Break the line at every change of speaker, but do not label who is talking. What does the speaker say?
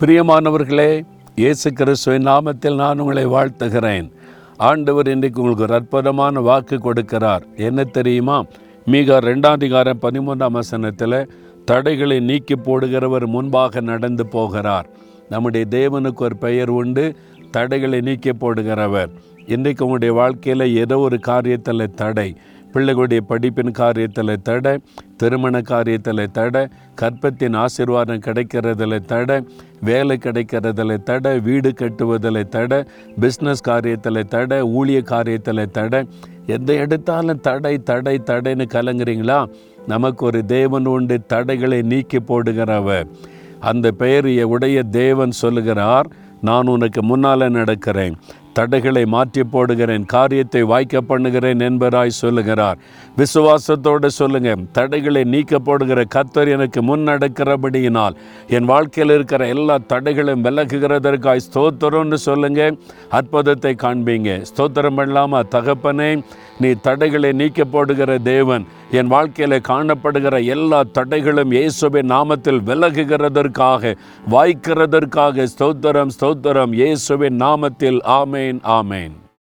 பிரியமானவர்களே இயேசு கிறிஸ்துவின் நாமத்தில் நான் உங்களை வாழ்த்துகிறேன். ஆண்டவர் இன்றைக்கு உங்களுக்கு ஒரு அற்புதமான வாக்கு கொடுக்கிறார். என்ன தெரியுமா? மிக ரெண்டாம் அதிகாரம் பதிமூன்றாம் வசனத்தில் தடைகளை நீக்கி போடுகிறவர் முன்பாக நடந்து போகிறார். நம்முடைய தேவனுக்கு ஒரு பெயர் உண்டு தடைகளை நீக்கி போடுகிறவர். இன்றைக்கு உங்களுடைய வாழ்க்கையில் ஏதோ ஒரு காரியத்தில் தடை பிள்ளைகளுடைய படிப்பின் காரியத்தில் தடை திருமண காரியத்தில் தடை கற்பத்தின் ஆசீர்வாதம் கிடைக்கிறதில் தடை வேலை கிடைக்கிறதில் தடை வீடு கட்டுவதில் தடை பிஸ்னஸ் காரியத்தில் தடை ஊழிய காரியத்தில் தடை. எந்த எடுத்தாலும் தடை தடை தடைன்னு கலங்குறீங்களா? நமக்கு ஒரு தேவன் உண்டு தடைகளை நீக்கி போடுகிறவ அந்த பெயர் உடைய தேவன் சொல்லுகிறார் நான் உனக்கு முன்னால் நடக்கிறேன். தடைகளை மாற்றி போடுகிறேன் காரியத்தை வாய்க்க பண்ணுகிறேன் என்பராய் சொல்லுகிறார். விசுவாசத்தோடு சொல்லுங்க தடைகளை நீக்க போடுகிற கத்தர் எனக்கு முன் நடக்கிறபடியினால் என் வாழ்க்கையில் இருக்கிற எல்லா தடைகளும் விலகுகிறதற்காய் ஸ்தோத்திரம்னு சொல்லுங்க அற்புதத்தை காண்பீங்க. ஸ்தோத்திரம் பண்ணலாமா தகப்பனே? நீ தடைகளை நீக்க போடுகிற தேவன் என் வாழ்க்கையில் காணப்படுகிற எல்லா தடைகளும் இயேசுவின் நாமத்தில் விலகுகிறதற்காக வாய்க்கிறதற்காக ஸ்தோத்திரம் ஸ்தோத்திரம். இயேசுவின் நாமத்தில் ஆமேன் ஆமேன்.